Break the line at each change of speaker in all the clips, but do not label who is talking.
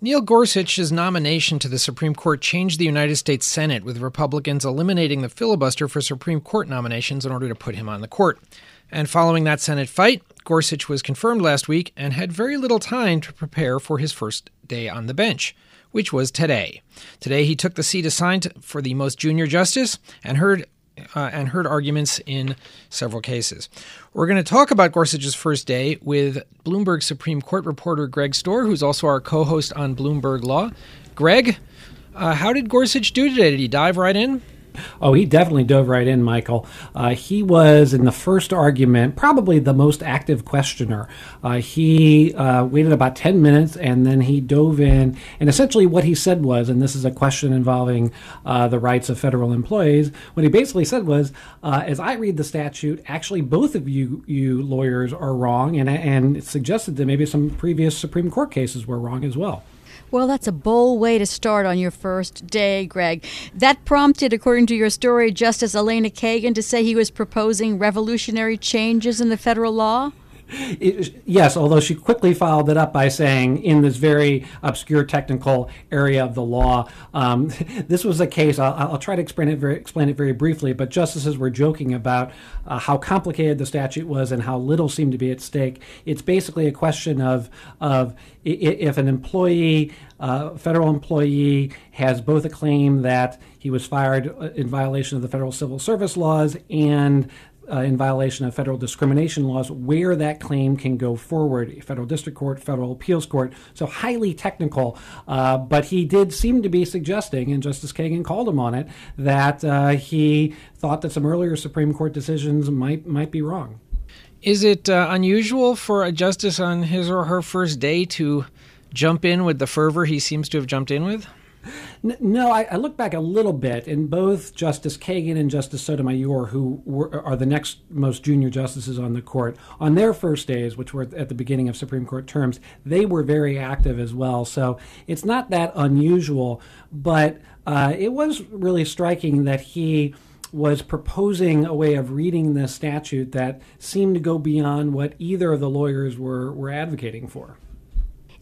Neil Gorsuch's nomination to the Supreme Court changed the United States Senate, with Republicans eliminating the filibuster for Supreme Court nominations in order to put him on the court. And following that Senate fight, Gorsuch was confirmed last week and had very little time to prepare for his first day on the bench, which was today. Today, he took the seat assigned for the most junior justice and heard uh, and heard arguments in several cases. We're going to talk about Gorsuch's first day with Bloomberg Supreme Court reporter Greg Stohr, who's also our co host on Bloomberg Law. Greg, uh, how did Gorsuch do today? Did he dive right in?
Oh, he definitely dove right in, Michael. Uh, he was in the first argument probably the most active questioner. Uh, he uh, waited about 10 minutes and then he dove in. And essentially, what he said was, and this is a question involving uh, the rights of federal employees, what he basically said was, uh, as I read the statute, actually, both of you, you lawyers are wrong, and, and suggested that maybe some previous Supreme Court cases were wrong as well.
Well, that's a bold way to start on your first day, Greg. That prompted, according to your story, Justice Elena Kagan to say he was proposing revolutionary changes in the federal law?
Yes, although she quickly followed it up by saying, in this very obscure technical area of the law, um, this was a case. I'll, I'll, try to explain it very explain it very briefly. But justices were joking about uh, how complicated the statute was and how little seemed to be at stake. It's basically a question of of if an employee, uh, federal employee, has both a claim that he was fired uh, in violation of the federal civil service laws and uh, in violation of federal discrimination laws, where that claim can go forward federal district court, federal appeals court. So highly technical. Uh, but he did seem to be suggesting, and Justice Kagan called him on it, that uh, he thought that some earlier Supreme Court decisions might, might be wrong.
Is it uh, unusual for a justice on his or her first day to jump in with the fervor he seems to have jumped in with?
No, I, I, look back a little bit, and both Justice Kagan and Justice Sotomayor, who were, are the next most junior justices on the court, on their first days, which were at the beginning of Supreme Court terms, they were very active as well. So it's not that unusual, but uh, it was really striking that he was proposing a way of reading the statute that seemed to go beyond what either of the lawyers were, were advocating for.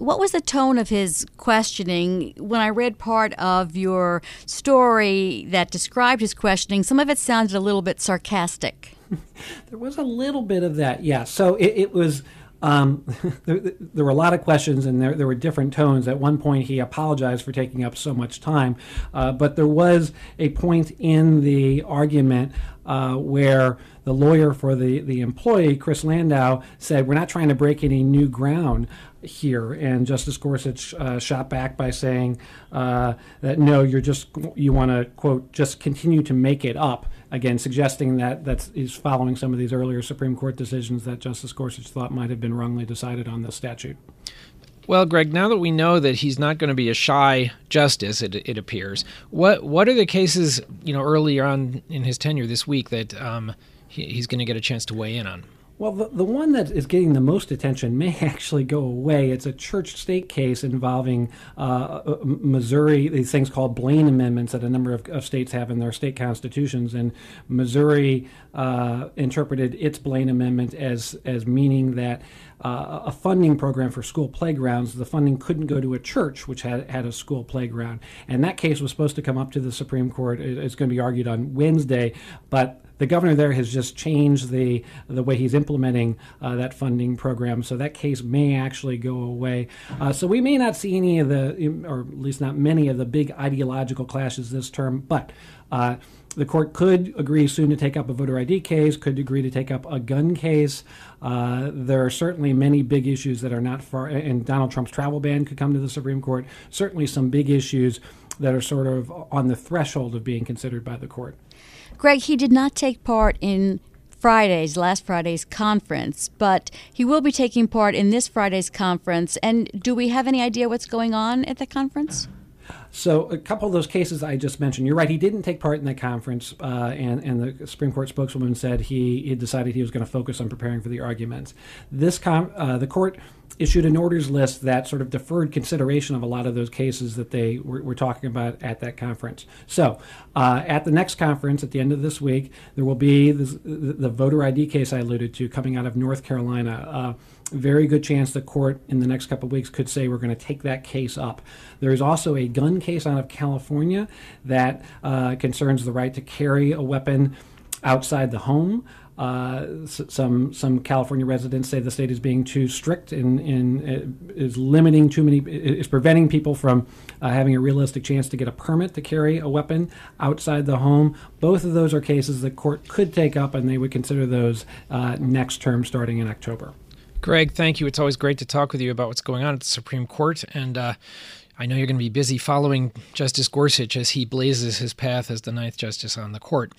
What was the tone of his questioning? When I read part of your story that described his questioning, some of it sounded a little bit sarcastic.
there was a little bit of that, yeah. So it, it was. Um, there, there, were a lot of questions and there, there were different tones. At one point, he apologized for taking up so much time, uh, but there was a point in the argument uh, where the lawyer for the, the employee, Chris Landau, said, We're not trying to break any new ground here. And Justice Gorsuch uh, shot back by saying uh, that no, you're just, you want to, quote, just continue to make it up. Again, suggesting that that he's following some of these earlier Supreme Court decisions that Justice Gorsuch thought might have been wrongly decided on this statute.
Well, Greg, now that we know that he's not going to be a shy justice, it, it appears. What what are the cases, you know, earlier on in his tenure this week that um, he, he's going to get a chance to weigh in on?
Well, the, the one that is getting the most attention may actually go away. It's a church state case involving uh, uh, Missouri, these things called Blaine amendments that a number of, of states have in their state constitutions. And Missouri uh, interpreted its Blaine amendment as, as meaning that uh, a funding program for school playgrounds, the funding couldn't go to a church which had, had a school playground. And that case was supposed to come up to the Supreme Court. It's going to be argued on Wednesday, but the governor there has just changed the the way he's implementing uh, that funding program, so that case may actually go away. Uh, so we may not see any of the, or at least not many of the big ideological clashes this term, but. Uh, the court could agree soon to take up a voter ID case, could agree to take up a gun case. Uh, there are certainly many big issues that are not far, and Donald Trump's travel ban could come to the Supreme Court. Certainly some big issues that are sort of on the threshold of being considered by the court.
Greg, he did not take part in Friday's, last Friday's conference, but he will be taking part in this Friday's conference. And do we have any idea what's going on at the conference?
So a couple of those cases I just mentioned, you're right. He didn't take part in that conference, uh, and and the Supreme Court spokeswoman said he, he decided he was going to focus on preparing for the arguments. This com- uh, the court issued an orders list that sort of deferred consideration of a lot of those cases that they were, were talking about at that conference. So, uh, at the next conference at the end of this week, there will be this, the voter ID case I alluded to coming out of North Carolina. Uh, very good chance the court in the next couple of weeks could say we're going to take that case up. There is also a gun case out of California that uh, concerns the right to carry a weapon outside the home. Uh, some some California residents say the state is being too strict and, and is limiting too many is preventing people from uh, having a realistic chance to get a permit to carry a weapon outside the home. Both of those are cases the court could take up, and they would consider those uh, next term starting in October.
Greg, thank you. It's always great to talk with you about what's going on at the Supreme Court, and uh, I know you're going to be busy following Justice Gorsuch as he blazes his path as the ninth justice on the court.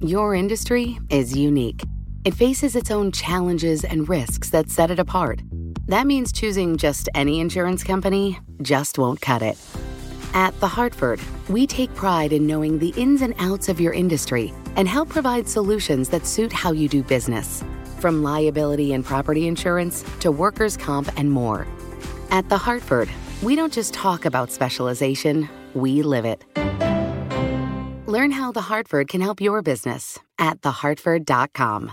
Your industry is unique. It faces its own challenges and risks that set it apart. That means choosing just any insurance company just won't cut it. At The Hartford, we take pride in knowing the ins and outs of your industry and help provide solutions that suit how you do business, from liability and property insurance to workers' comp and more. At The Hartford, we don't just talk about specialization, we live it. Learn how The Hartford can help your business at thehartford.com.